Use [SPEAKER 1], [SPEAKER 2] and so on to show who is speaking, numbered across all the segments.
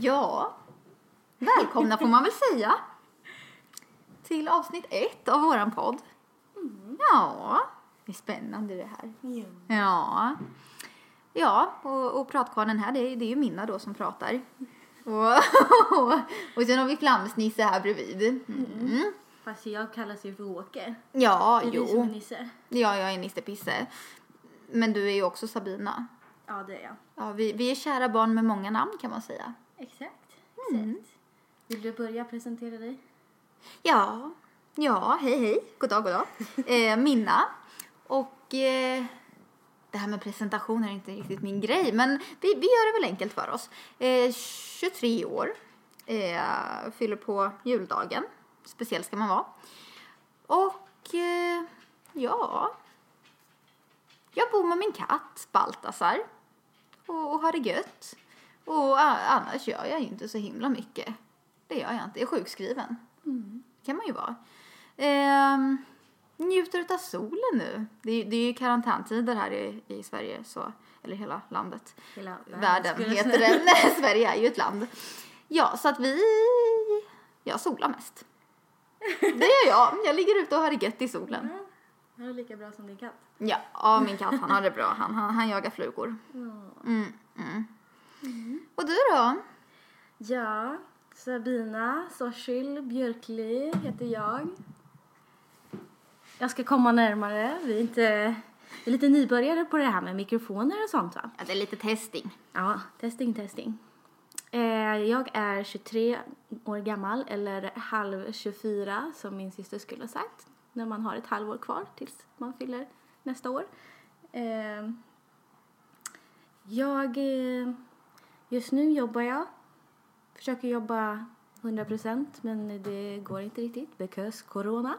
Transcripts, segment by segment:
[SPEAKER 1] Ja, välkomna får man väl säga till avsnitt ett av våran podd. Ja, det är spännande det här.
[SPEAKER 2] Ja.
[SPEAKER 1] Ja, ja och, och pratkvarnen här, det är, det är ju Minna då som pratar. Och, och, och sen har vi Flamsnisse här bredvid. Mm.
[SPEAKER 2] Fast jag kallas ju för Åke.
[SPEAKER 1] Ja,
[SPEAKER 2] är du som är
[SPEAKER 1] jo.
[SPEAKER 2] Nisse.
[SPEAKER 1] Ja, jag är Nisse Pisse. Men du är ju också Sabina.
[SPEAKER 2] Ja, det är jag.
[SPEAKER 1] Ja, vi, vi är kära barn med många namn kan man säga.
[SPEAKER 2] Exakt. Exakt. Vill du börja presentera dig?
[SPEAKER 1] Ja, ja, hej hej, god dag, god dag. Eh, Minna. Och eh, det här med presentationer är inte riktigt min grej, men vi, vi gör det väl enkelt för oss. Eh, 23 år, eh, fyller på juldagen, speciell ska man vara. Och eh, ja, jag bor med min katt Baltasar och, och har det gött. Och annars gör jag inte så himla mycket. Det gör jag inte. Jag är sjukskriven. kan man ju vara. Ehm, njuter av solen nu. Det är, det är ju karantäntider här i, i Sverige, så, eller hela landet.
[SPEAKER 2] Hela
[SPEAKER 1] Världen
[SPEAKER 2] jag
[SPEAKER 1] heter den. Sverige är ju ett land. Ja, så att vi... Jag solar mest. Det gör jag. Jag ligger ute och har det gött i solen.
[SPEAKER 2] Ja, det är lika bra som din katt.
[SPEAKER 1] Ja, ja min katt han har det bra. Han, han, han jagar flugor. Mm, mm. Och du då?
[SPEAKER 2] Ja, Sabina Sorshild Björkli heter jag. Jag ska komma närmare. Vi är, inte, vi är lite nybörjare på det här med mikrofoner och sånt va?
[SPEAKER 1] Ja, det är lite testing.
[SPEAKER 2] Ja, testing, testing. Eh, jag är 23 år gammal, eller halv 24 som min syster skulle ha sagt. När man har ett halvår kvar tills man fyller nästa år. Eh, jag, eh, just nu jobbar jag. Försöker jobba 100% men det går inte riktigt because corona.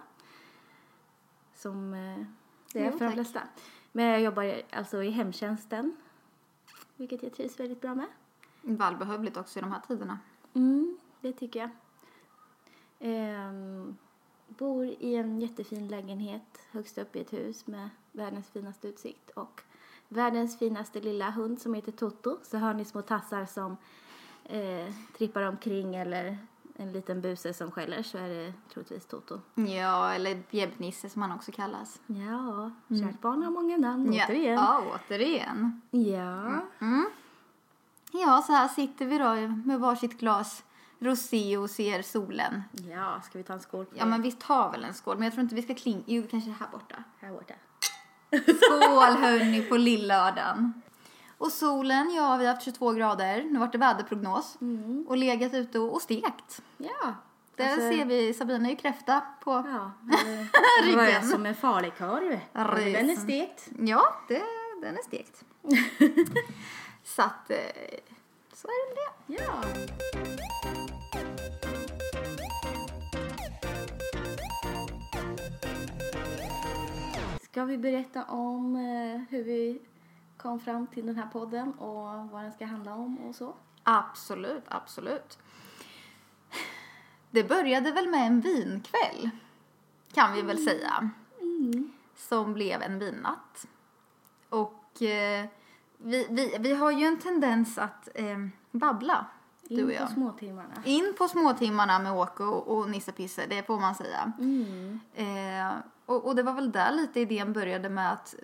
[SPEAKER 2] Som eh, det är
[SPEAKER 1] Jo,
[SPEAKER 2] för de flesta. Men jag jobbar alltså i hemtjänsten. Vilket jag trivs väldigt bra med.
[SPEAKER 1] Välbehövligt också i de här tiderna.
[SPEAKER 2] Mm, det tycker jag. Ehm, bor i en jättefin lägenhet högst upp i ett hus med världens finaste utsikt och världens finaste lilla hund som heter Toto. Så hör ni små tassar som eh, trippar omkring eller en liten buse som skäller så är det troligtvis Toto.
[SPEAKER 1] Ja, eller bjäbbnisse som han också kallas.
[SPEAKER 2] Ja, kärt barn har många namn återigen.
[SPEAKER 1] Ja, återigen.
[SPEAKER 2] Ja.
[SPEAKER 1] Ja, så här sitter vi då med varsitt glas rosé och ser solen.
[SPEAKER 2] ja, ska vi ta en skål
[SPEAKER 1] Ja, men vi tar väl en skål, men jag tror inte vi ska klinga. Jo, kanske här borta.
[SPEAKER 2] här borta?
[SPEAKER 1] Skål hörni på lillördagen. Och solen, ja vi har haft 22 grader. Nu vart det väderprognos. Och legat ute och, och stekt.
[SPEAKER 2] Ja.
[SPEAKER 1] Där
[SPEAKER 2] Alltså-
[SPEAKER 1] ser vi, Sabina är ju kräfta på...
[SPEAKER 2] Ja, det var jag som en falukorv. Den är stekt.
[SPEAKER 1] Ja, det, den är stekt. så att, eh, så är det det.
[SPEAKER 2] Ja. Ska vi berätta om eh, hur vi kom fram till den här podden och vad den ska handla om och så?
[SPEAKER 1] Absolut, absolut. Det började väl med en vinkväll, kan vi väl säga. Som blev en vinnatt. Och eh, vi, vi, vi har ju en tendens att eh, babbla, du
[SPEAKER 2] In
[SPEAKER 1] och
[SPEAKER 2] på
[SPEAKER 1] jag.
[SPEAKER 2] småtimmarna.
[SPEAKER 1] In på småtimmarna med Åke och, och Nisse Pisse, det får man säga.
[SPEAKER 2] Mm.
[SPEAKER 1] Eh, och, och det var väl där lite idén började med att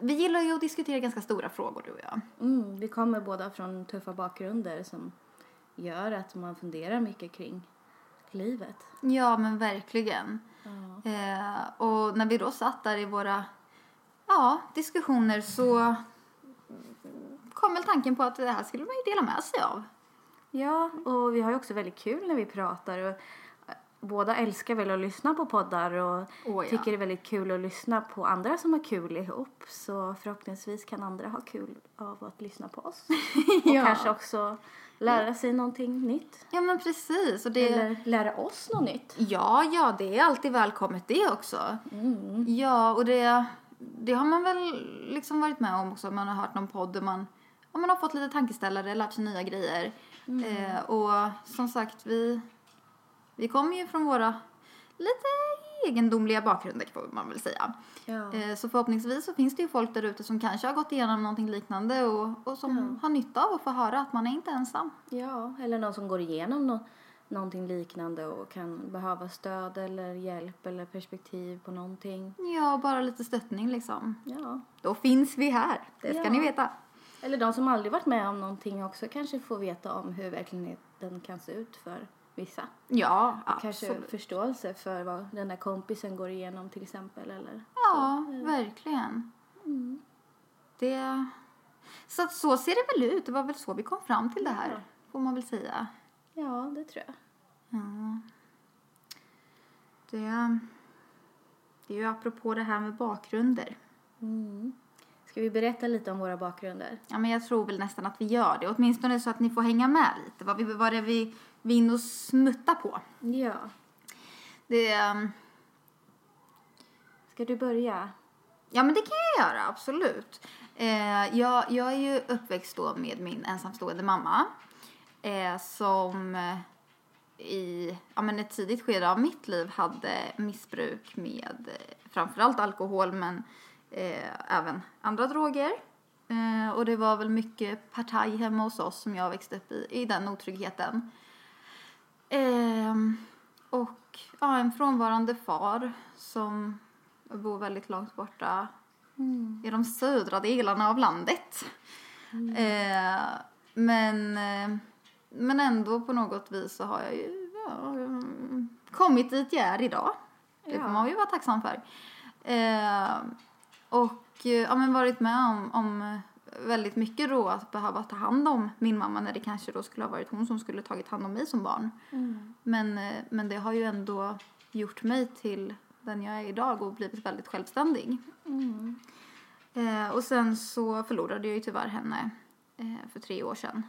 [SPEAKER 1] vi gillar ju att diskutera ganska stora frågor, du och jag.
[SPEAKER 2] Mm, vi kommer båda från tuffa bakgrunder som gör att man funderar mycket kring livet.
[SPEAKER 1] Ja, men verkligen.
[SPEAKER 2] Ja.
[SPEAKER 1] Eh, och när vi då satt där i våra ja, diskussioner så kom väl tanken på att det här skulle man ju dela med sig av.
[SPEAKER 2] Ja, och vi har ju också väldigt kul när vi pratar. Och båda älskar väl att lyssna på poddar och
[SPEAKER 1] Åh, ja.
[SPEAKER 2] tycker det är väldigt kul att lyssna på andra som har kul ihop. Så förhoppningsvis kan andra ha kul av att lyssna på oss. Och
[SPEAKER 1] Ja.
[SPEAKER 2] kanske också lära sig någonting nytt.
[SPEAKER 1] Ja, men precis. Och det,
[SPEAKER 2] Eller lära oss något nytt.
[SPEAKER 1] Ja, ja, det är alltid välkommet det också.
[SPEAKER 2] Mm.
[SPEAKER 1] Ja, och det, det har man väl liksom varit med om också. Man har hört någon podd där man, ja, man har fått lite tankeställare, lärt sig nya grejer. Eh, och som sagt, vi, vi kommer ju från våra lite egendomliga bakgrunder får man väl säga.
[SPEAKER 2] Ja.
[SPEAKER 1] Eh, Så förhoppningsvis så finns det ju folk där ute som kanske har gått igenom någonting liknande och, och som har nytta av att få höra att man är inte ensam.
[SPEAKER 2] ja, eller någon som går igenom nå någonting liknande och kan behöva stöd eller hjälp eller perspektiv på någonting.
[SPEAKER 1] Ja, bara lite stöttning liksom.
[SPEAKER 2] Ja.
[SPEAKER 1] Då finns vi här, det ska
[SPEAKER 2] Ja.
[SPEAKER 1] ni veta.
[SPEAKER 2] Eller de som aldrig varit med om någonting också kanske får veta om hur verkligheten kan se ut för vissa.
[SPEAKER 1] Ja,
[SPEAKER 2] Kanske
[SPEAKER 1] absolut.
[SPEAKER 2] förståelse för vad den där kompisen går igenom till exempel eller
[SPEAKER 1] Ja, verkligen. Det... Så att så ser det väl ut. Det var väl så vi kom fram till det
[SPEAKER 2] Ja.
[SPEAKER 1] här, får man väl säga.
[SPEAKER 2] Ja, det tror jag.
[SPEAKER 1] Ja. Det, det är ju apropå det här med bakgrunder.
[SPEAKER 2] Mm. Ska vi berätta lite om våra bakgrunder?
[SPEAKER 1] Ja, men jag tror väl nästan att vi gör det. Åtminstone så att ni får hänga med lite. Vad, vi, vad det vi, vi inne och smuttar på.
[SPEAKER 2] Ja.
[SPEAKER 1] Det, ehm,
[SPEAKER 2] Ska du börja?
[SPEAKER 1] ja, men det kan jag göra, absolut. Eh, jag, jag är ju uppväxt då med min ensamstående mamma. Eh, som i ja, men ett tidigt skede av mitt liv hade missbruk med eh, framförallt alkohol men eh, även andra droger. Eh, och det var väl mycket partaj hemma hos oss som jag växte upp i, i den otryggheten. Ehm, och ja, en frånvarande far som bor väldigt långt borta i de södra delarna av landet. Eh, men, eh, men ändå på något vis så har jag ju ja, mm, kommit dit jag är idag. Det får man ju vara tacksam för. Eh, och ja, men varit med om, om väldigt mycket då att behöva ta hand om min mamma när det kanske då skulle ha varit hon som skulle tagit hand om mig som barn. Men, eh, men det har ju ändå gjort mig till den jag är idag och blivit väldigt självständig.
[SPEAKER 2] Mm.
[SPEAKER 1] Eh, och sen så förlorade jag ju tyvärr henne eh, för tre år sedan.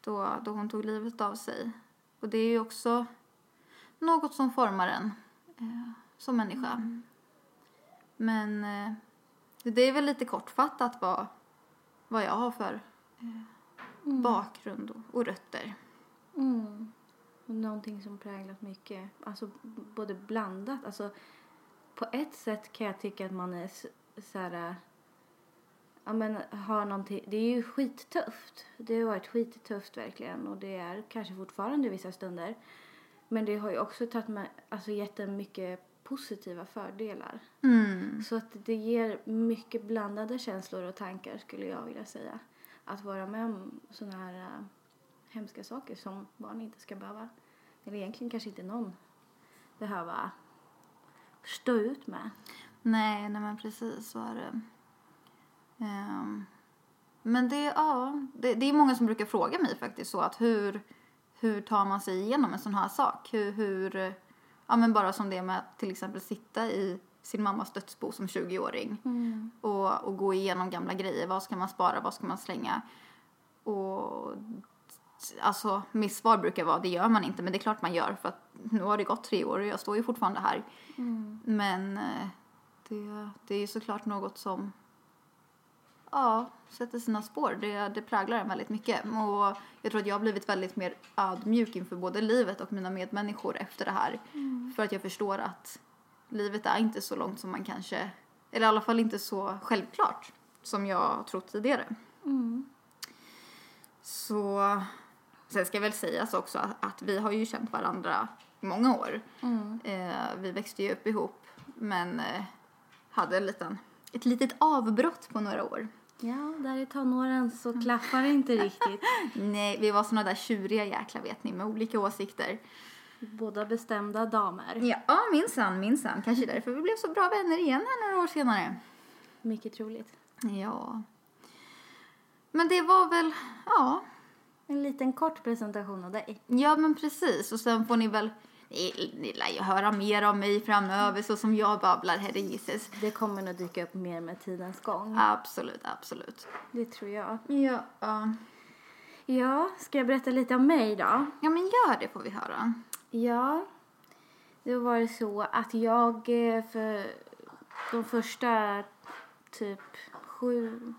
[SPEAKER 1] Då, då hon tog livet av sig. Och det är ju också något som formar en eh, som människa. Men eh, det är väl lite kortfattat vad, vad jag har för eh, bakgrund och, och rötter.
[SPEAKER 2] Mm. Och Någonting som präglat mycket, alltså både blandat, alltså på ett sätt kan jag tycka att man är så här, äh, ja men har någonting, det är ju skittufft. Det har varit skittufft verkligen och det är kanske fortfarande vissa stunder. Men det har ju också tagit med, alltså jättemycket positiva fördelar.
[SPEAKER 1] Mm.
[SPEAKER 2] Så att det ger mycket blandade känslor och tankar skulle jag vilja säga. Att vara med om sådana här äh, hemska saker som barn inte ska behöva, eller egentligen kanske inte någon, behöva stå ut med.
[SPEAKER 1] Nej, nej men precis så är det. Ehm, men det, ja, det, det är många som brukar fråga mig faktiskt så att hur, hur tar man sig igenom en sån här sak? Hur, hur, ja men bara som det med att till exempel sitta i sin mammas dödsbo som 20-åring och, och gå igenom gamla grejer. Vad ska man spara, vad ska man slänga? Och alltså mitt svar brukar vara det gör man inte men det är klart man gör för att nu har det gått tre år och jag står ju fortfarande här. Men eh, det, det är ju såklart något som ja, sätter sina spår. Det, det präglar en väldigt mycket. Och jag tror att jag har blivit väldigt mer ödmjuk inför både livet och mina medmänniskor efter det här. För att jag förstår att livet är inte så långt som man kanske, eller i alla fall inte så självklart som jag trott tidigare. Så sen ska väl sägas också att, att vi har ju känt varandra i många år. Eh, vi växte ju upp ihop men eh, hade en liten, ett litet avbrott på några år.
[SPEAKER 2] Ja, där i tonåren så klaffar det inte riktigt.
[SPEAKER 1] Nej, vi var såna där tjuriga jäkla vet ni med olika åsikter.
[SPEAKER 2] Båda bestämda damer.
[SPEAKER 1] Ja, minsann, minsann. Kanske därför vi blev så bra vänner igen här några år senare.
[SPEAKER 2] Mycket troligt.
[SPEAKER 1] Ja. Men det var väl, ja.
[SPEAKER 2] En liten kort presentation av dig.
[SPEAKER 1] Ja, men precis. Och sen får ni väl, ni, ni lär ju höra mer om mig framöver så som jag babblar, herre Jesus.
[SPEAKER 2] Det kommer nog dyka upp mer med tidens gång.
[SPEAKER 1] Absolut, absolut.
[SPEAKER 2] Det tror jag.
[SPEAKER 1] Ja, ja.
[SPEAKER 2] Ja, ska jag berätta lite om mig då?
[SPEAKER 1] ja men gör det får vi höra.
[SPEAKER 2] Ja, det var det så att jag eh, för de första typ sju,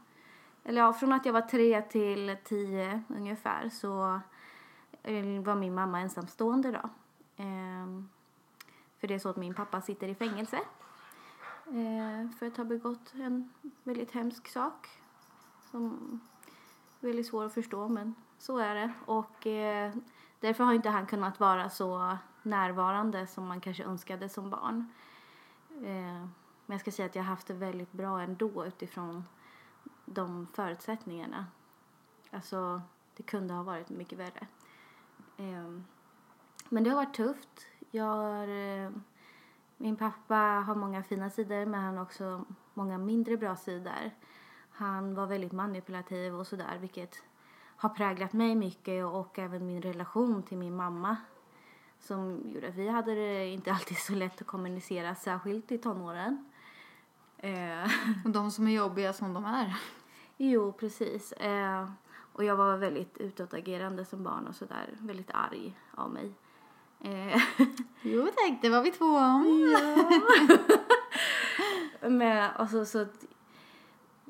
[SPEAKER 2] eller ja, från att jag var tre till tio ungefär så eh, var min mamma ensamstående då. Ehm, För det är så att min pappa sitter i fängelse eh, för att ha begått en väldigt hemsk sak som är väldigt svår att förstå men så är det. Och eh, därför har inte han kunnat vara så närvarande som man kanske önskade som barn. Eh, men jag ska säga att jag har haft det väldigt bra ändå utifrån de förutsättningarna. Alltså, det kunde ha varit mycket värre. Eh, men det har varit tufft. Jag har, eh, min pappa har många fina sidor men han har också många mindre bra sidor. Han var väldigt manipulativ och sådär vilket har präglat mig mycket och, och även min relation till min mamma som gjorde att vi hade det inte alltid så lätt att kommunicera, särskilt i tonåren. Eh,
[SPEAKER 1] de som är jobbiga som de är.
[SPEAKER 2] jo, precis. Eh, och jag var väldigt utåtagerande som barn och sådär, väldigt arg av mig. Eh,
[SPEAKER 1] Jo tack, det var vi två om.
[SPEAKER 2] Men alltså så att,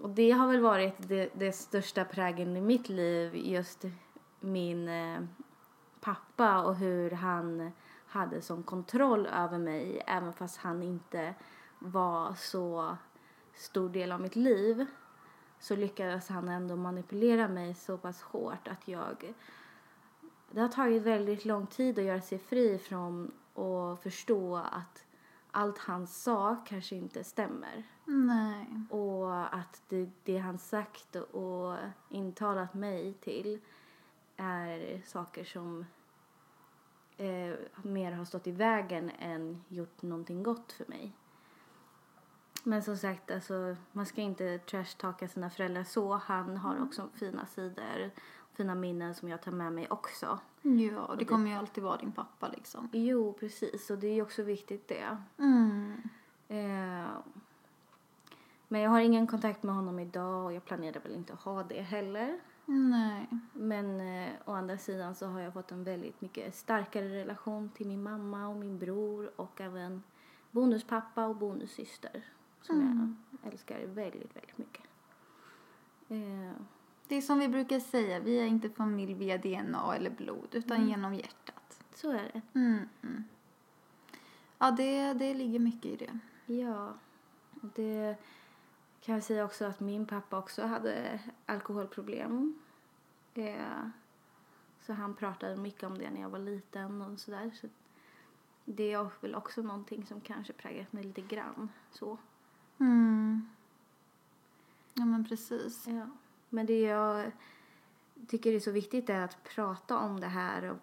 [SPEAKER 2] och det har väl varit det, det största prägeln i mitt liv just min eh, pappa och hur han hade sån kontroll över mig även fast han inte var så stor del av mitt liv så lyckades han ändå manipulera mig så pass hårt att jag det har tagit väldigt lång tid att göra sig fri från och förstå att allt han sa kanske inte stämmer.
[SPEAKER 1] Nej.
[SPEAKER 2] Och att det, det han sagt och intalat mig till är saker som eh, mer har stått i vägen än gjort någonting gott för mig. Men som sagt, alltså, man ska inte trashtalka sina föräldrar så. Han har också fina sidor, fina minnen som jag tar med mig också.
[SPEAKER 1] Ja, det kommer ju alltid vara din pappa liksom.
[SPEAKER 2] Jo, precis. Och det är ju också viktigt det.
[SPEAKER 1] Mm.
[SPEAKER 2] Eh, men jag har ingen kontakt med honom idag och jag planerar väl inte att ha det heller.
[SPEAKER 1] Nej.
[SPEAKER 2] Men eh, å andra sidan så har jag fått en väldigt mycket starkare relation till min mamma och min bror och även bonuspappa och bonussyster som jag älskar väldigt, väldigt mycket. Eh,
[SPEAKER 1] Det är som vi brukar säga, vi är inte familj via DNA eller blod utan genom hjärtat.
[SPEAKER 2] så är det.
[SPEAKER 1] Mm. Mm. Ja, det, det ligger mycket i det.
[SPEAKER 2] Ja, det kan jag säga också att min pappa också hade alkoholproblem. Eh, så han pratade mycket om det när jag var liten och sådär. Så det är väl också någonting som kanske präglat mig lite grann. Så.
[SPEAKER 1] Mm. Ja, men precis.
[SPEAKER 2] Ja. Men det jag tycker är så viktigt är att prata om det här.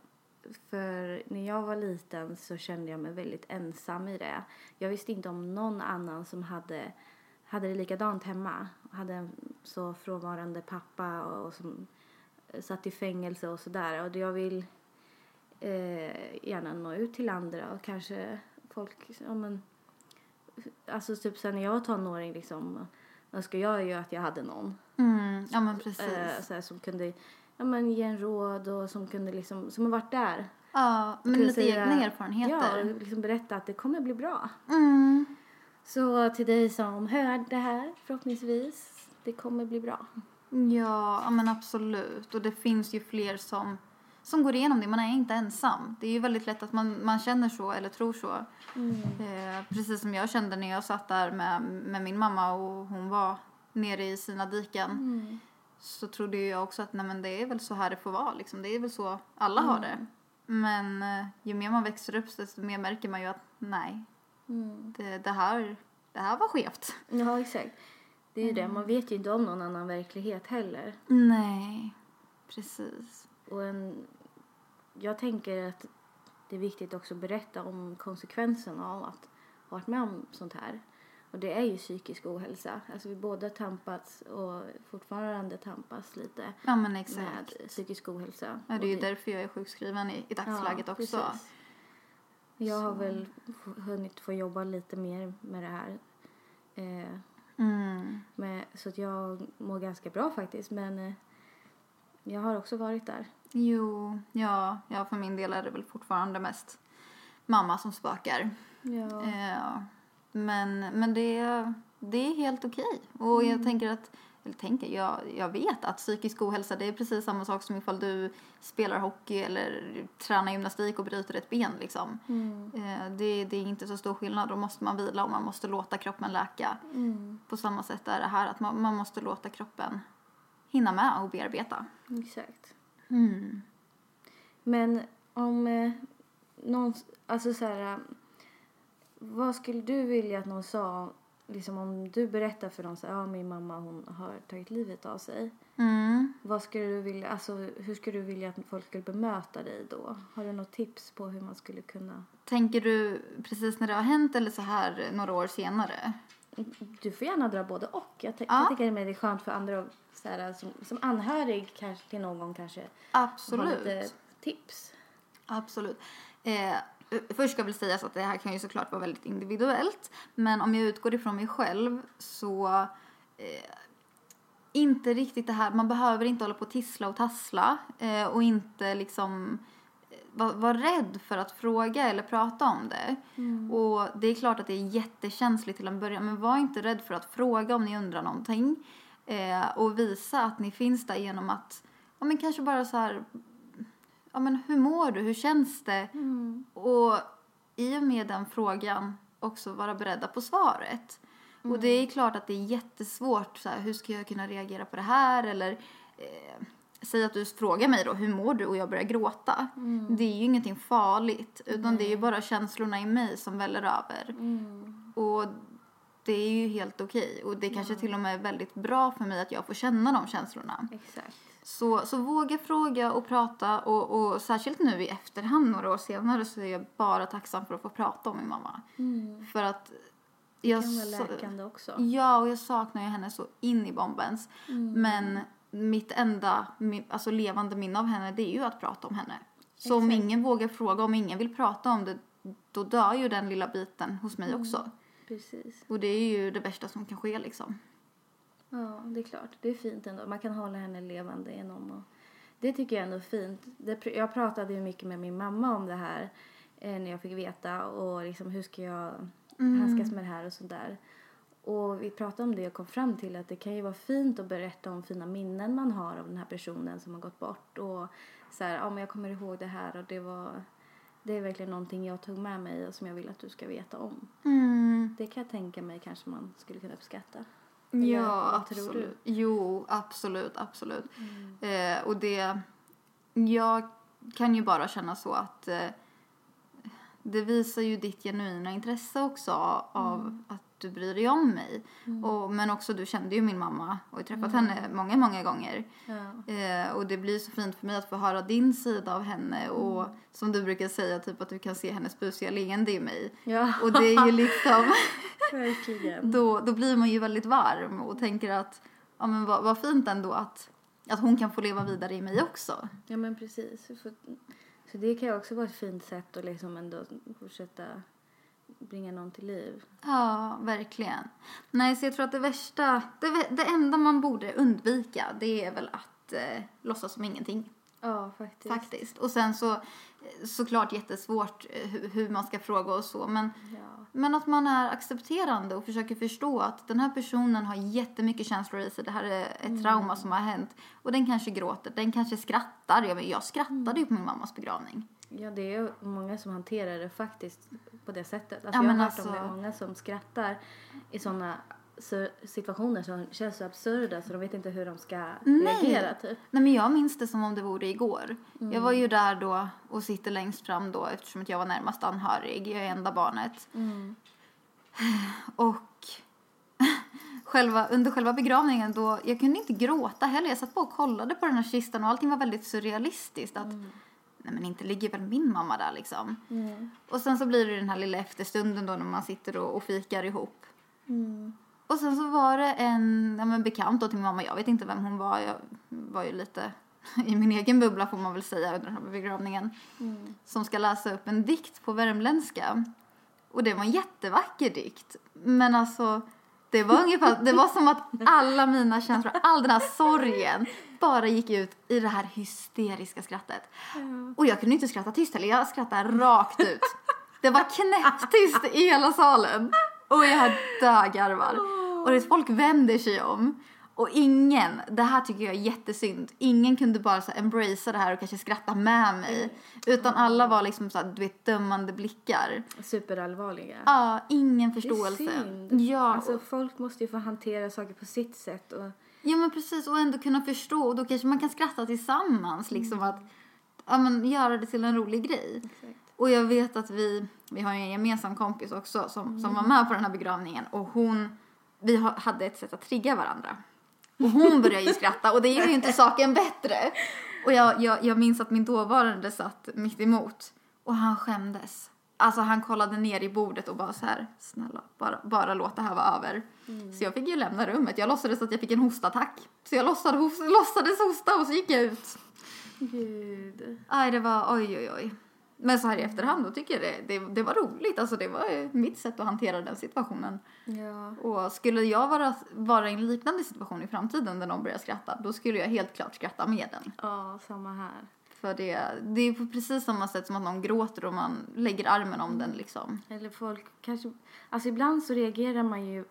[SPEAKER 2] För när jag var liten så kände jag mig väldigt ensam i det. Jag visste inte om någon annan som hade, hade det likadant hemma. Hade en så frånvarande pappa och som satt i fängelse och sådär. Och jag vill eh, gärna nå ut till andra och kanske folk, ja men, alltså typ sen när jag var tonåring liksom önskar jag ju att jag hade någon
[SPEAKER 1] Mm. Ja, men precis.
[SPEAKER 2] eh, så här, som kunde ja, men, ge en råd och som kunde liksom, som har varit där.
[SPEAKER 1] ja, men lite
[SPEAKER 2] säga-
[SPEAKER 1] egna
[SPEAKER 2] Ja,
[SPEAKER 1] erfarenheter.
[SPEAKER 2] och liksom berätta att det kommer bli bra.
[SPEAKER 1] Mm.
[SPEAKER 2] Så till dig som hör det här förhoppningsvis, det kommer bli bra.
[SPEAKER 1] Ja, ja, men absolut. Och det finns ju fler som, som går igenom det. Man är inte ensam. Det är ju väldigt lätt att man, man känner så eller tror så. Eh, precis som jag kände när jag satt där med, med min mamma och hon var nere i sina diken. Så trodde ju jag också att nej, men det är väl så här det får vara. Liksom. Det är väl så alla har det. Men eh, ju mer man växer upp desto mer märker man ju att nej, det, det, här, det här var skevt.
[SPEAKER 2] Ja, exakt. Det är ju det, man vet ju inte om någon annan verklighet heller.
[SPEAKER 1] Nej, precis.
[SPEAKER 2] Och en, jag tänker att det är viktigt också att berätta om konsekvenserna av att ha varit med om sånt här. Och det är ju psykisk ohälsa. Alltså vi båda tampats och fortfarande tampas lite
[SPEAKER 1] Ja men exakt.
[SPEAKER 2] med psykisk ohälsa.
[SPEAKER 1] Ja, det är ju därför jag är sjukskriven i, i dagsläget också.
[SPEAKER 2] precis. Jag har väl hunnit få jobba lite mer med det här. Eh,
[SPEAKER 1] Mm.
[SPEAKER 2] med, så att jag mår ganska bra faktiskt. Men eh, jag har också varit där.
[SPEAKER 1] Jo, ja, ja, för min del är det väl fortfarande mest mamma som spökar.
[SPEAKER 2] Ja.
[SPEAKER 1] Eh, men men det, det är helt okej. Och jag tänker att eller tänker, jag, jag vet att psykisk ohälsa det är precis samma sak som ifall du spelar hockey eller tränar gymnastik och bryter ett ben liksom. Eh, det, det är inte så stor skillnad, då måste man vila och man måste låta kroppen läka. På samma sätt är det här att man, man måste låta kroppen hinna med och bearbeta.
[SPEAKER 2] Exakt.
[SPEAKER 1] Mm.
[SPEAKER 2] Men om eh, någon, alltså så här, vad skulle du vilja att någon sa, liksom om du berättar för så här, ja min mamma hon har tagit livet av sig.
[SPEAKER 1] Mm.
[SPEAKER 2] Vad skulle du vilja, alltså hur skulle du vilja att folk skulle bemöta dig då? Har du något tips på hur man skulle kunna?
[SPEAKER 1] Tänker du precis när det har hänt eller så här några år senare?
[SPEAKER 2] Du får gärna dra både och. Jag,
[SPEAKER 1] Ja.
[SPEAKER 2] jag tycker det är skönt för andra att- så här, som, som anhörig kanske till någon kanske
[SPEAKER 1] Absolut.
[SPEAKER 2] lite tips.
[SPEAKER 1] Absolut. Eh, först ska väl sägas att det här kan ju såklart vara väldigt individuellt. Men om jag utgår ifrån mig själv så eh, inte riktigt det här, man behöver inte hålla på och tissla och tassla eh, och inte liksom vara var rädd för att fråga eller prata om det. Och det är klart att det är jättekänsligt till en början men var inte rädd för att fråga om ni undrar någonting. Eh, och visa att ni finns där genom att, ja men kanske bara så här ja men hur mår du, hur känns det? Och i och med den frågan också vara beredda på svaret. Och det är klart att det är jättesvårt, så här, hur ska jag kunna reagera på det här? Eller eh, säg att du frågar mig då, hur mår du? Och jag börjar gråta. Det är ju ingenting farligt, utan det är ju bara känslorna i mig som väller över. Och det är ju helt okej. Och det kanske till och med är väldigt bra för mig att jag får känna de känslorna.
[SPEAKER 2] Exakt.
[SPEAKER 1] Så, så våga fråga och prata och, och särskilt nu i efterhand några år senare så är jag bara tacksam för att få prata om min mamma. För att jag...
[SPEAKER 2] Det kan vara läkande också.
[SPEAKER 1] Ja, och jag saknar ju henne så in i bombens. Men mitt enda alltså levande minne av henne det är ju att prata om henne. Så om
[SPEAKER 2] Exakt.
[SPEAKER 1] ingen vågar fråga, om ingen vill prata om det då dör ju den lilla biten hos mig också.
[SPEAKER 2] Precis.
[SPEAKER 1] Och det är ju det värsta som kan ske liksom.
[SPEAKER 2] Ja, det är klart. Det är fint ändå. Man kan hålla henne levande genom och det tycker jag ändå är fint. Det, jag pratade ju mycket med min mamma om det här eh, när jag fick veta och liksom hur ska jag handskas med det här och sådär. Och vi pratade om det och kom fram till att det kan ju vara fint att berätta om fina minnen man har av den här personen som har gått bort och så här, ja men jag kommer ihåg det här och det var det är verkligen någonting jag tog med mig och som jag vill att du ska veta om.
[SPEAKER 1] Mm.
[SPEAKER 2] Det kan jag tänka mig kanske man skulle kunna uppskatta. Eller
[SPEAKER 1] Ja, absolut. Jo, absolut, absolut. Eh, och det... Jag kan ju bara känna så att eh, det visar ju ditt genuina intresse också av att du bryr dig om mig. Och, men också, du kände ju min mamma och har träffat henne många, många gånger.
[SPEAKER 2] Ja.
[SPEAKER 1] Eh, och det blir så fint för mig att få höra din sida av henne och som du brukar säga, typ att du kan se hennes busiga leende i mig.
[SPEAKER 2] Ja,
[SPEAKER 1] Och det är ju liksom...
[SPEAKER 2] verkligen.
[SPEAKER 1] då, då blir man ju väldigt varm och tänker att ja, men vad, vad fint ändå att, att hon kan få leva vidare i mig också.
[SPEAKER 2] Ja, men precis. Så, så det kan ju också vara ett fint sätt att liksom ändå fortsätta bringa någon till liv.
[SPEAKER 1] Ja, verkligen. Nej, så jag tror att det värsta, det, det enda man borde undvika det är väl att eh, låtsas som ingenting.
[SPEAKER 2] Ja, faktiskt.
[SPEAKER 1] Faktiskt. Och sen så eh, såklart jättesvårt eh, hur, hur man ska fråga och så men
[SPEAKER 2] Ja.
[SPEAKER 1] Men att man är accepterande och försöker förstå att den här personen har jättemycket känslor i sig. Det här är ett trauma som har hänt. Och den kanske gråter, den kanske skrattar. Jag, jag skrattade ju på min mammas begravning.
[SPEAKER 2] Ja, det är många som hanterar det faktiskt på det sättet. Alltså,
[SPEAKER 1] Ja,
[SPEAKER 2] jag har hört om
[SPEAKER 1] alltså-
[SPEAKER 2] det, många som skrattar i sådana situationer som känns så absurda så de vet inte hur de ska reagera typ.
[SPEAKER 1] Nej men jag minns det som om det vore igår. Jag var ju där då och sitter längst fram då eftersom att jag var närmast anhörig. Jag är enda barnet. Och själva, under själva begravningen då, jag kunde inte gråta heller. Jag satt bara och kollade på den här kistan och allting var väldigt surrealistiskt. Att, nej men inte ligger väl min mamma där liksom. Och sen så blir det den här lilla efterstunden då när man sitter och, och fikar ihop. Och sen så var det en ja, men bekant då till min mamma, jag vet inte vem hon var, jag var ju lite i min egen bubbla får man väl säga under den här begravningen. Som ska läsa upp en dikt på värmländska. Och det var en jättevacker dikt. Men alltså, det var ungefär, det var som att alla mina känslor, all den här sorgen bara gick ut i det här hysteriska skrattet. Och jag kunde inte skratta tyst heller, jag skrattade rakt ut. Det var knäpptyst i hela salen. Och jag dögarvar. Och det, folk vänder sig om. Och ingen, det här tycker jag är jättesynd, ingen kunde bara så embracea det här och kanske skratta med mig. Utan alla var liksom så här, du vet, dömande blickar.
[SPEAKER 2] Superallvarliga.
[SPEAKER 1] Ja, ingen
[SPEAKER 2] Det är
[SPEAKER 1] förståelse.
[SPEAKER 2] synd.
[SPEAKER 1] Ja,
[SPEAKER 2] Alltså folk måste ju få hantera saker på sitt sätt och
[SPEAKER 1] ja, men precis. Och ändå kunna förstå. Och då kanske man kan skratta tillsammans. Liksom att ja, men, göra det till en rolig grej. Och jag vet att vi, vi har en gemensam kompis också som, som var med på den här begravningen. Och hon, vi ha- hade ett sätt att trigga varandra. Och hon började ju skratta och det gör ju inte saken bättre. Och jag, jag, jag minns att min dåvarande satt mitt emot och han skämdes. Alltså han kollade ner i bordet och bara så här, snälla, bara, bara låt det här vara över. Så jag fick ju lämna rummet. Jag låtsades att jag fick en hostattack. Så jag låtsades, host, låtsades hosta och så gick jag ut.
[SPEAKER 2] Gud.
[SPEAKER 1] Aj, det var oj, oj, oj. Men så här i efterhand då tycker jag det, det, det var roligt. Alltså det var mitt sätt att hantera den situationen.
[SPEAKER 2] Ja.
[SPEAKER 1] Och skulle jag vara, vara i en liknande situation i framtiden där någon börjar skratta, då skulle jag helt klart skratta med den.
[SPEAKER 2] Ja, samma här.
[SPEAKER 1] För det, det är på precis samma sätt som att någon gråter och man lägger armen om den liksom.
[SPEAKER 2] Eller folk kanske... Alltså ibland så reagerar man ju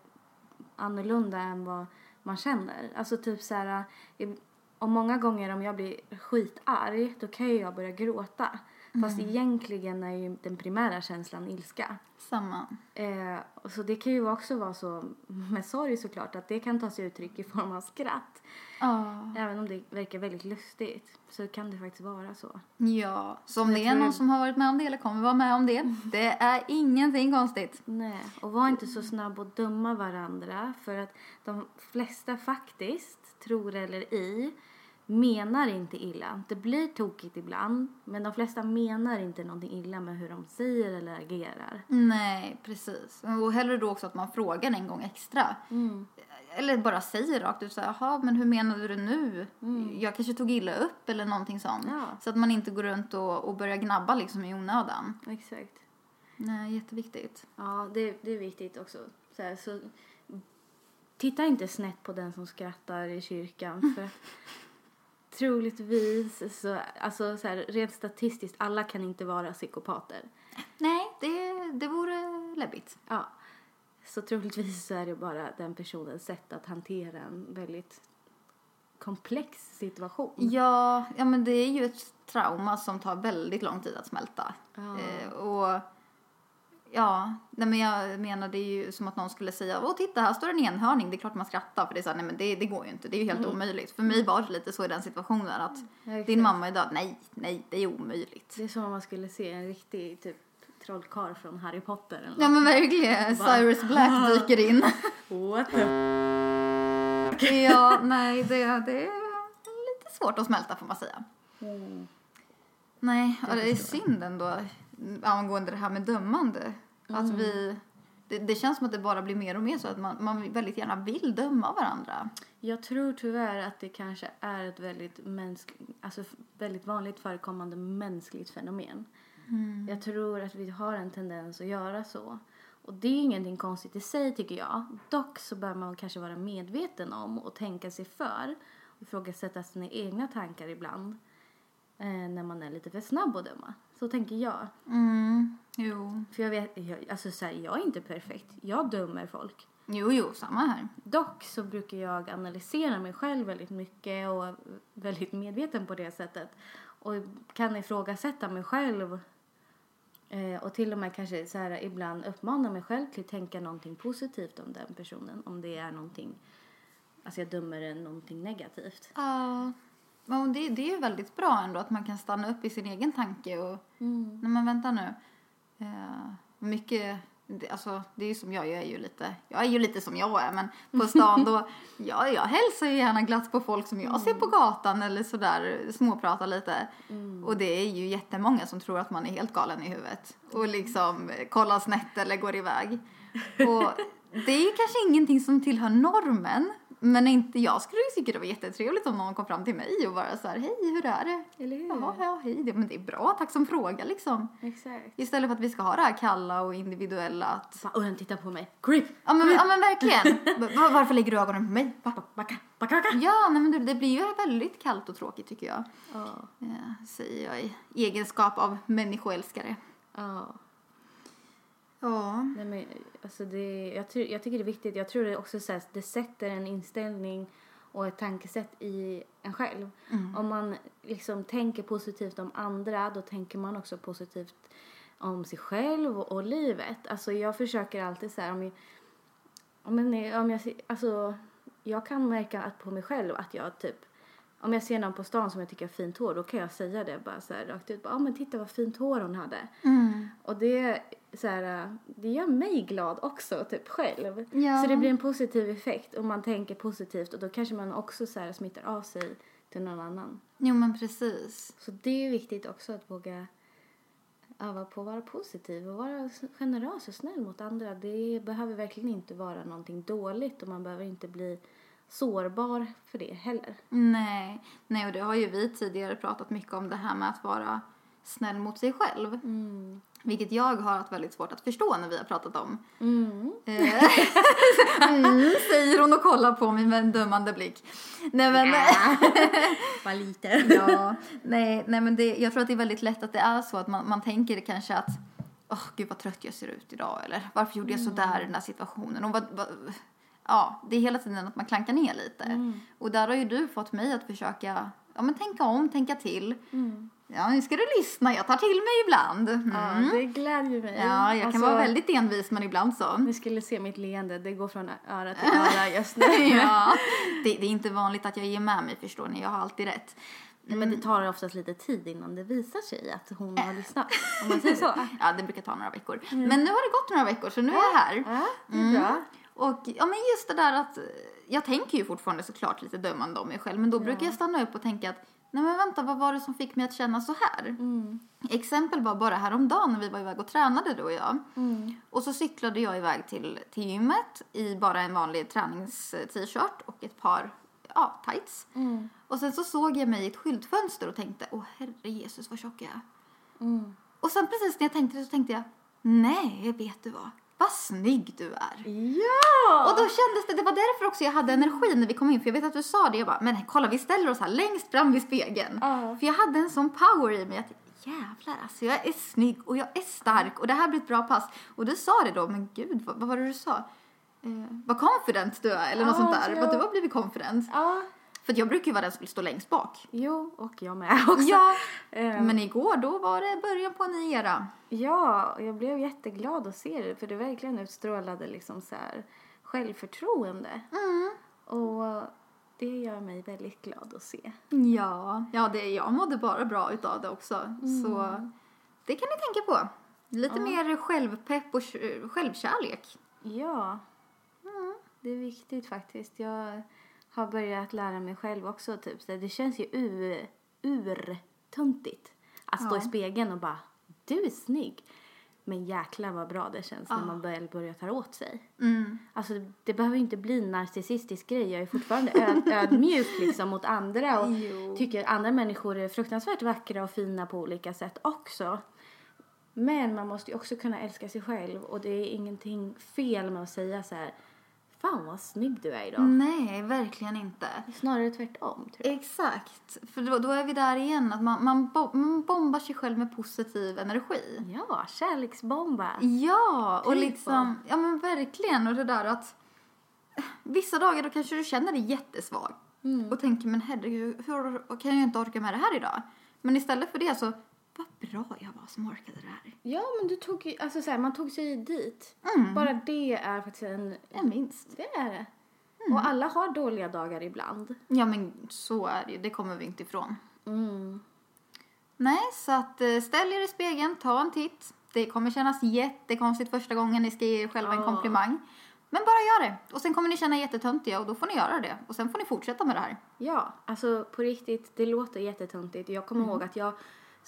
[SPEAKER 2] annorlunda än vad man känner. Alltså typ så här... Eh, och många gånger om jag blir skitarg, då kan ju jag börja gråta. Fast egentligen är ju den primära känslan ilska.
[SPEAKER 1] Samma.
[SPEAKER 2] Eh, så det kan ju också vara så med sorg såklart, att det kan ta sig uttryck i form av skratt.
[SPEAKER 1] Ja.
[SPEAKER 2] Även om det verkar väldigt lustigt så kan det faktiskt vara så.
[SPEAKER 1] Ja, så om
[SPEAKER 2] Jag
[SPEAKER 1] det är någon som har varit med om det eller kommer vara med om det, det är ingenting konstigt.
[SPEAKER 2] Nej, och var inte så snabb att döma varandra för att de flesta faktiskt, tror eller i, menar inte illa. Det blir tokigt ibland, men de flesta menar inte någonting illa med hur de säger eller agerar.
[SPEAKER 1] Nej, precis. Och hellre då också att man frågar en gång extra. Eller bara säger rakt ut så här, jaha, men hur menade du nu? Jag kanske tog illa upp eller någonting sånt.
[SPEAKER 2] Ja.
[SPEAKER 1] Så att man inte går runt och, och börjar gnabba liksom i onödan.
[SPEAKER 2] Exakt.
[SPEAKER 1] Nej, jätteviktigt.
[SPEAKER 2] Ja, det, det är viktigt också. Så här, så, titta inte snett på den som skrattar i kyrkan. För troligtvis, så, alltså så här, rent statistiskt, alla kan inte vara psykopater.
[SPEAKER 1] Nej, det, det vore läbbigt.
[SPEAKER 2] Ja. Så troligtvis så är det bara den personens sätt att hantera en väldigt komplex situation.
[SPEAKER 1] Ja, ja, men det är ju ett trauma som tar väldigt lång tid att smälta.
[SPEAKER 2] Ja.
[SPEAKER 1] Eh, och ja, nej, men jag menar det är ju som att någon skulle säga, åh titta här står en enhörning, det är klart man skrattar för det är så här, nej men det, det går ju inte, det är ju helt omöjligt. För mig var det lite så i den situationen att
[SPEAKER 2] exakt.
[SPEAKER 1] din mamma är död, nej, nej, det är omöjligt.
[SPEAKER 2] Det är som om man skulle se en riktig typ trollkarl från Harry Potter eller
[SPEAKER 1] Ja men verkligen, Cyrus Black dyker in.
[SPEAKER 2] What the...
[SPEAKER 1] ja, nej det, det är lite svårt att smälta får man säga. Nej, ja, det är synd ändå angående det här med dömande. Att vi, det, det känns som att det bara blir mer och mer så att man, man väldigt gärna vill döma varandra.
[SPEAKER 2] Jag tror tyvärr att det kanske är ett väldigt, mänsk... alltså, väldigt vanligt förekommande mänskligt fenomen. Jag tror att vi har en tendens att göra så. Och det är ingenting konstigt i sig tycker jag. Dock så bör man kanske vara medveten om och tänka sig för. Och ifrågasätta sina egna tankar ibland. Eh, när man är lite för snabb att döma. Så tänker jag.
[SPEAKER 1] Mm, jo.
[SPEAKER 2] För jag vet, jag, alltså så här, jag är inte perfekt. Jag dömer folk.
[SPEAKER 1] Jo, jo, samma här.
[SPEAKER 2] Dock så brukar jag analysera mig själv väldigt mycket och väldigt medveten på det sättet. Och kan ifrågasätta mig själv eh, och till och med kanske så här, ibland uppmana mig själv till att tänka någonting positivt om den personen. Om det är någonting, alltså jag dömer någonting negativt.
[SPEAKER 1] Ja. Men det, det är ju väldigt bra ändå att man kan stanna upp i sin egen tanke och, nej men vänta nu. Eh, mycket, det, alltså det är ju som jag, jag är ju lite, jag är ju lite som jag är men på stan då, ja, jag hälsar ju gärna glatt på folk som jag ser på gatan eller sådär småpratar lite. Och det är ju jättemånga som tror att man är helt galen i huvudet och liksom eh, kollar snett eller går iväg. Och det är ju kanske ingenting som tillhör normen men inte, jag skulle ju tycka det var jättetrevligt om någon kom fram till mig och bara så här, hej hur är det?
[SPEAKER 2] Eller hur?
[SPEAKER 1] Jaha, ja, hej, det, men det är bra, tack som fråga liksom.
[SPEAKER 2] Exakt.
[SPEAKER 1] Istället för att vi ska ha det här kalla och individuella att,
[SPEAKER 2] och den tittar på mig. Creep!
[SPEAKER 1] ja men, ja, men verkligen. Va- Varför lägger du ögonen på mig? Va?
[SPEAKER 2] Backa, backa, backa!
[SPEAKER 1] Ja, nej, men det, det blir ju väldigt kallt och tråkigt tycker jag.
[SPEAKER 2] Ja.
[SPEAKER 1] Ja, säger jag i egenskap av människoälskare.
[SPEAKER 2] Ja.
[SPEAKER 1] Ja.
[SPEAKER 2] Nej, men, alltså det, jag, tror, jag tycker det är viktigt. Jag tror det också så här, det sätter en inställning och ett tankesätt i en själv. Om man liksom tänker positivt om andra då tänker man också positivt om sig själv och, och livet. Alltså jag försöker alltid så här om jag, om jag, om jag, alltså jag kan märka att på mig själv att jag typ om jag ser någon på stan som jag tycker har fint hår då kan jag säga det bara så här rakt ut. Ja ah, men titta vad fint hår hon hade.
[SPEAKER 1] Mm.
[SPEAKER 2] Och det, så här, det gör mig glad också, typ själv.
[SPEAKER 1] Ja.
[SPEAKER 2] Så det blir en positiv effekt om man tänker positivt och då kanske man också så här, smittar av sig till någon annan.
[SPEAKER 1] Jo, men precis.
[SPEAKER 2] Så det är viktigt också att våga öva på att vara positiv och vara generös och snäll mot andra. Det behöver verkligen inte vara någonting dåligt och man behöver inte bli sårbar för det heller.
[SPEAKER 1] Nej, nej och det har ju vi tidigare pratat mycket om det här med att vara snäll mot sig själv.
[SPEAKER 2] Mm.
[SPEAKER 1] Vilket jag har haft väldigt svårt att förstå när vi har pratat om.
[SPEAKER 2] Mm.
[SPEAKER 1] Eh, mm, säger hon och kollar på mig med en dömande blick. Nej men,
[SPEAKER 2] Vad lite.
[SPEAKER 1] ja, nej, nej men det, jag tror att det är väldigt lätt att det är så att man, man tänker kanske att åh gud vad trött jag ser ut idag eller varför gjorde jag så där i den här situationen och vad, vad, ja, det är hela tiden att man klankar ner lite. Och där har ju du fått mig att försöka, ja men tänka om, tänka till.
[SPEAKER 2] Mm.
[SPEAKER 1] Ja, nu ska du lyssna, jag tar till mig ibland. Mm.
[SPEAKER 2] Ja, det glädjer mig.
[SPEAKER 1] Ja, jag kan
[SPEAKER 2] Alltså,
[SPEAKER 1] vara väldigt envis men ibland så.
[SPEAKER 2] Ni skulle se mitt leende, det går från öra till öra just nu.
[SPEAKER 1] ja, det, det är inte vanligt att jag ger med mig förstår ni, jag har alltid rätt.
[SPEAKER 2] Men det tar oftast lite tid innan det visar sig att hon har lyssnat. Om man säger så.
[SPEAKER 1] Ja, det brukar ta några veckor. Men nu har det gått några veckor så nu är jag här.
[SPEAKER 2] Ja, det är bra.
[SPEAKER 1] Och ja, men just det där att eh, jag tänker ju fortfarande såklart lite dömande om mig själv men då brukar jag stanna upp och tänka att nej men vänta, vad var det som fick mig att känna så här?
[SPEAKER 2] Mm.
[SPEAKER 1] Exempel var bara häromdagen när vi var iväg och tränade du och jag.
[SPEAKER 2] Mm.
[SPEAKER 1] Och så cyklade jag iväg till, till gymmet i bara en vanlig tränings-t-shirt och ett par ja, tights.
[SPEAKER 2] Mm.
[SPEAKER 1] Och sen så såg jag mig i ett skyltfönster och tänkte, åh herre Jesus vad tjock jag är.
[SPEAKER 2] Mm.
[SPEAKER 1] Och sen precis när jag tänkte det så tänkte jag, nej vet du vad, vad snygg du är.
[SPEAKER 2] Ja!
[SPEAKER 1] Och då kändes det, det var därför också jag hade energi när vi kom in för jag vet att du sa det, jag bara, men kolla vi ställer oss här längst fram vid spegeln.
[SPEAKER 2] Ja.
[SPEAKER 1] För jag hade en sån power i mig att jävlar alltså jag är snygg och jag är stark och det här blir ett bra pass. Och du sa det då, men gud vad, vad var det du sa? Eh, vad confident du är eller något
[SPEAKER 2] Ja,
[SPEAKER 1] sånt där.
[SPEAKER 2] så
[SPEAKER 1] Vad du har blivit confident.
[SPEAKER 2] Ja.
[SPEAKER 1] För att jag brukar ju vara den som vill stå längst bak.
[SPEAKER 2] Jo, och jag med också.
[SPEAKER 1] Ja,
[SPEAKER 2] Eh,
[SPEAKER 1] men igår då var det början på en ny era.
[SPEAKER 2] Ja, och jag blev jätteglad att se det för det verkligen utstrålade liksom så här självförtroende.
[SPEAKER 1] Mm.
[SPEAKER 2] Och det gör mig väldigt glad att se.
[SPEAKER 1] Ja, ja det, jag mådde bara bra utav det också. Så det kan ni tänka på. Lite mer självpepp och självkärlek.
[SPEAKER 2] Ja, det är viktigt faktiskt. Jag har börjat lära mig själv också. Typ. Så det känns ju ur, urtuntigt att stå
[SPEAKER 1] Ja.
[SPEAKER 2] i spegeln och bara du är snygg. Men jäklar vad bra det känns när
[SPEAKER 1] Ja.
[SPEAKER 2] man väl börjar ta åt sig.
[SPEAKER 1] Mm.
[SPEAKER 2] Alltså det behöver ju inte bli en narcissistisk grej. Jag är fortfarande öd, ödmjuk liksom mot andra och
[SPEAKER 1] Jo.
[SPEAKER 2] tycker andra människor är fruktansvärt vackra och fina på olika sätt också. Men man måste ju också kunna älska sig själv och det är ingenting fel med att säga så här Fan vad snygg du är idag.
[SPEAKER 1] Nej, verkligen inte.
[SPEAKER 2] Snarare tvärtom tror jag.
[SPEAKER 1] Exakt, för då, då är vi där igen att man, man, bo, man bombar sig själv med positiv energi.
[SPEAKER 2] Ja, kärleksbomba.
[SPEAKER 1] Ja, och
[SPEAKER 2] Typ
[SPEAKER 1] liksom, ja men verkligen och det där att vissa dagar då kanske du känner dig jättesvag
[SPEAKER 2] Mm.
[SPEAKER 1] och tänker men herregud, hur kan jag inte orka med det här idag? Men istället för det så, vad bra jag var som orkade det här.
[SPEAKER 2] Ja, men du tog ju, alltså så här, man tog sig dit.
[SPEAKER 1] Mm.
[SPEAKER 2] Bara det är faktiskt en,
[SPEAKER 1] En vinst.
[SPEAKER 2] det är det. Och alla har dåliga dagar ibland.
[SPEAKER 1] Ja men så är det ju, det kommer vi inte ifrån.
[SPEAKER 2] Mm.
[SPEAKER 1] Nej, så att eh, ställ er i spegeln, ta en titt. Det kommer kännas jättekonstigt första gången ni ska ge er själva en
[SPEAKER 2] Ja.
[SPEAKER 1] komplimang. Men bara gör det. Och sen kommer ni känna er jättetöntiga och då får ni göra det. Och sen får ni fortsätta med det här.
[SPEAKER 2] Ja, alltså på riktigt, det låter jättetöntigt. Jag kommer ihåg att jag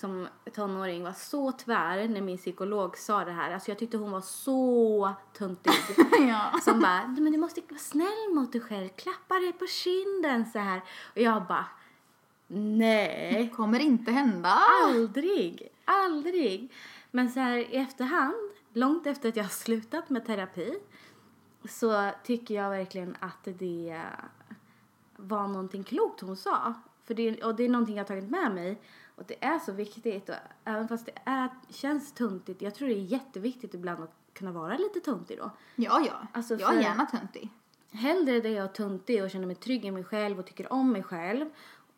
[SPEAKER 2] som tonåring var så tvär när min psykolog sa det här. Alltså jag tyckte hon var så töntig.
[SPEAKER 1] ja.
[SPEAKER 2] som bara, men du måste vara snäll mot dig själv, klappa dig på kinden så här. Och jag bara, nej,
[SPEAKER 1] Kommer inte hända.
[SPEAKER 2] aldrig, aldrig. Men så här i efterhand, långt efter att jag har slutat med terapi, så tycker jag verkligen att det var någonting klokt hon sa. För det, och det är någonting jag har tagit med mig. Och det är så viktigt. Och även fast det är, känns tuntigt. Jag tror det är jätteviktigt ibland att kunna vara lite tuntig då.
[SPEAKER 1] Ja, ja.
[SPEAKER 2] Alltså,
[SPEAKER 1] jag är gärna töntig.
[SPEAKER 2] hellre där jag är tuntig och känner mig trygg i mig själv och tycker om mig själv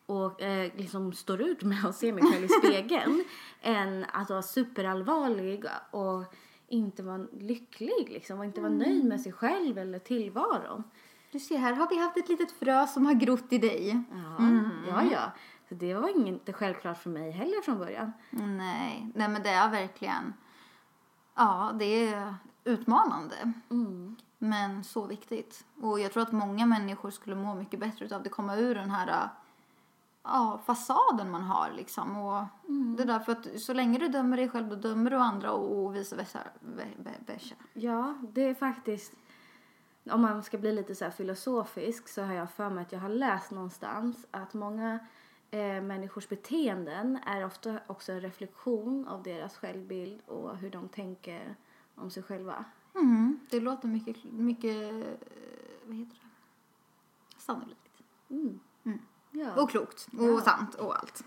[SPEAKER 2] och eh, liksom står ut med att se mig själv i spegeln än att vara superallvarlig och inte vara lycklig liksom och inte vara nöjd med sig själv eller tillvaron.
[SPEAKER 1] Du ser, här har vi haft ett litet frö som har grott i dig.
[SPEAKER 2] Ja, ja, ja. Så det var inte självklart för mig heller från början.
[SPEAKER 1] Nej, nej men det är verkligen, ja det är utmanande. Men så viktigt. Och jag tror att många människor skulle må mycket bättre av att komma ur den här ja, fasaden man har liksom. Och det där för att så länge du dömer dig själv då dömer du andra och vice versa. ve- ve- versa.
[SPEAKER 2] Ja, det är faktiskt... Om man ska bli lite så här filosofisk så har jag för mig att jag har läst någonstans att många eh, människors beteenden är ofta också en reflektion av deras självbild och hur de tänker om sig själva.
[SPEAKER 1] Mm, det låter mycket, mycket, eh, vad heter det? Sannolikt.
[SPEAKER 2] Mm. Ja.
[SPEAKER 1] Och klokt och sant och allt.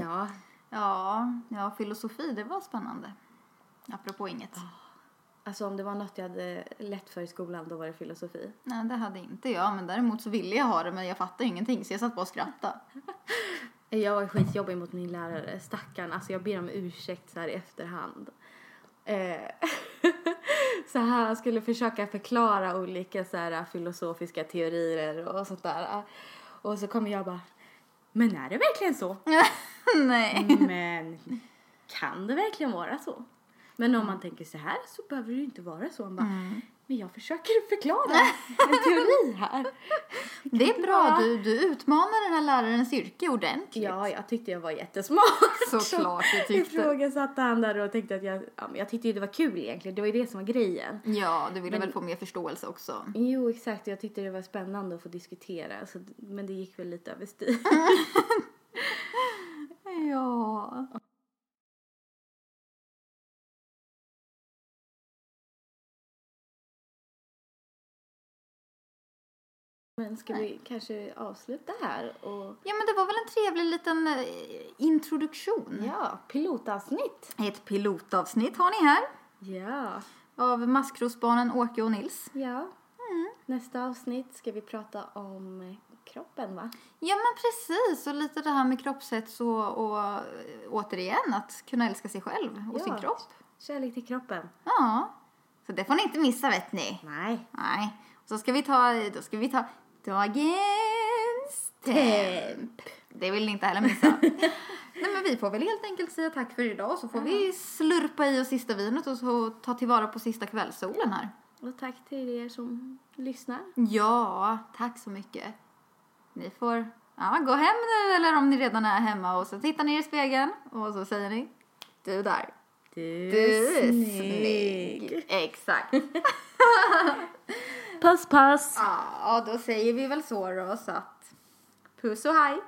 [SPEAKER 2] ja,
[SPEAKER 1] Ja, ja, filosofi, det var spännande. Apropå inget.
[SPEAKER 2] Alltså om det var något jag hade lätt för i skolan då var det filosofi.
[SPEAKER 1] Nej, det hade inte jag, men däremot så ville jag ha det, men jag fattade ingenting, så jag satt bara och skrattade.
[SPEAKER 2] Jag var skitjobbig mot min lärare, stackarn. Alltså jag ber om ursäkt så här i efterhand. Eh, så här, han skulle försöka förklara olika så här filosofiska teorier och sånt där. Och så kommer jag bara, men är det verkligen så?
[SPEAKER 1] Nej.
[SPEAKER 2] Men kan det verkligen vara så? Men om man tänker så här så behöver det ju inte vara så. Man bara, men jag försöker förklara en teori här.
[SPEAKER 1] Det är bra, du, du utmanar den här lärarens yrke ordentligt.
[SPEAKER 2] Ja, jag tyckte jag var jättesmart.
[SPEAKER 1] Såklart du tyckte.
[SPEAKER 2] Ifrågasatte han där och tänkte att jag, ja, men jag tyckte ju det var kul egentligen. Det var ju det som var grejen.
[SPEAKER 1] Ja, du ville väl få mer förståelse också.
[SPEAKER 2] Jo, exakt. Jag tyckte det var spännande att få diskutera. Så, men det gick väl lite överstyr.
[SPEAKER 1] Ja.
[SPEAKER 2] Men ska vi kanske avsluta här och...
[SPEAKER 1] Ja, men det var väl en trevlig liten eh, introduktion.
[SPEAKER 2] Ja, pilotavsnitt.
[SPEAKER 1] Ett pilotavsnitt har ni här
[SPEAKER 2] Ja.
[SPEAKER 1] av maskrosbarnen Åke och Nils.
[SPEAKER 2] Ja. Nästa avsnitt ska vi prata om kroppen, va?
[SPEAKER 1] Ja, men precis. Och lite det här med kroppshets och, och eh, återigen att kunna älska sig själv och
[SPEAKER 2] Ja.
[SPEAKER 1] sin kropp.
[SPEAKER 2] Kärlek till kroppen.
[SPEAKER 1] Ja. Så det får ni inte missa, vet ni.
[SPEAKER 2] Nej.
[SPEAKER 1] Nej. Så ska vi ta, då ska vi ta dagens temp. Det vill ni inte heller missa. Nej men vi får väl helt enkelt säga tack för idag så får vi slurpa i oss sista vinet och så ta tillvara på sista kvällssolen här.
[SPEAKER 2] Och tack till er som lyssnar.
[SPEAKER 1] Ja, tack så mycket. Ni får ja, gå hem nu eller om ni redan är hemma och så tittar ni i spegeln och så säger ni du där.
[SPEAKER 2] Du,
[SPEAKER 1] Du är snygg. Exakt.
[SPEAKER 2] Puss, puss.
[SPEAKER 1] Ja, då säger vi väl så då så att puss och hej.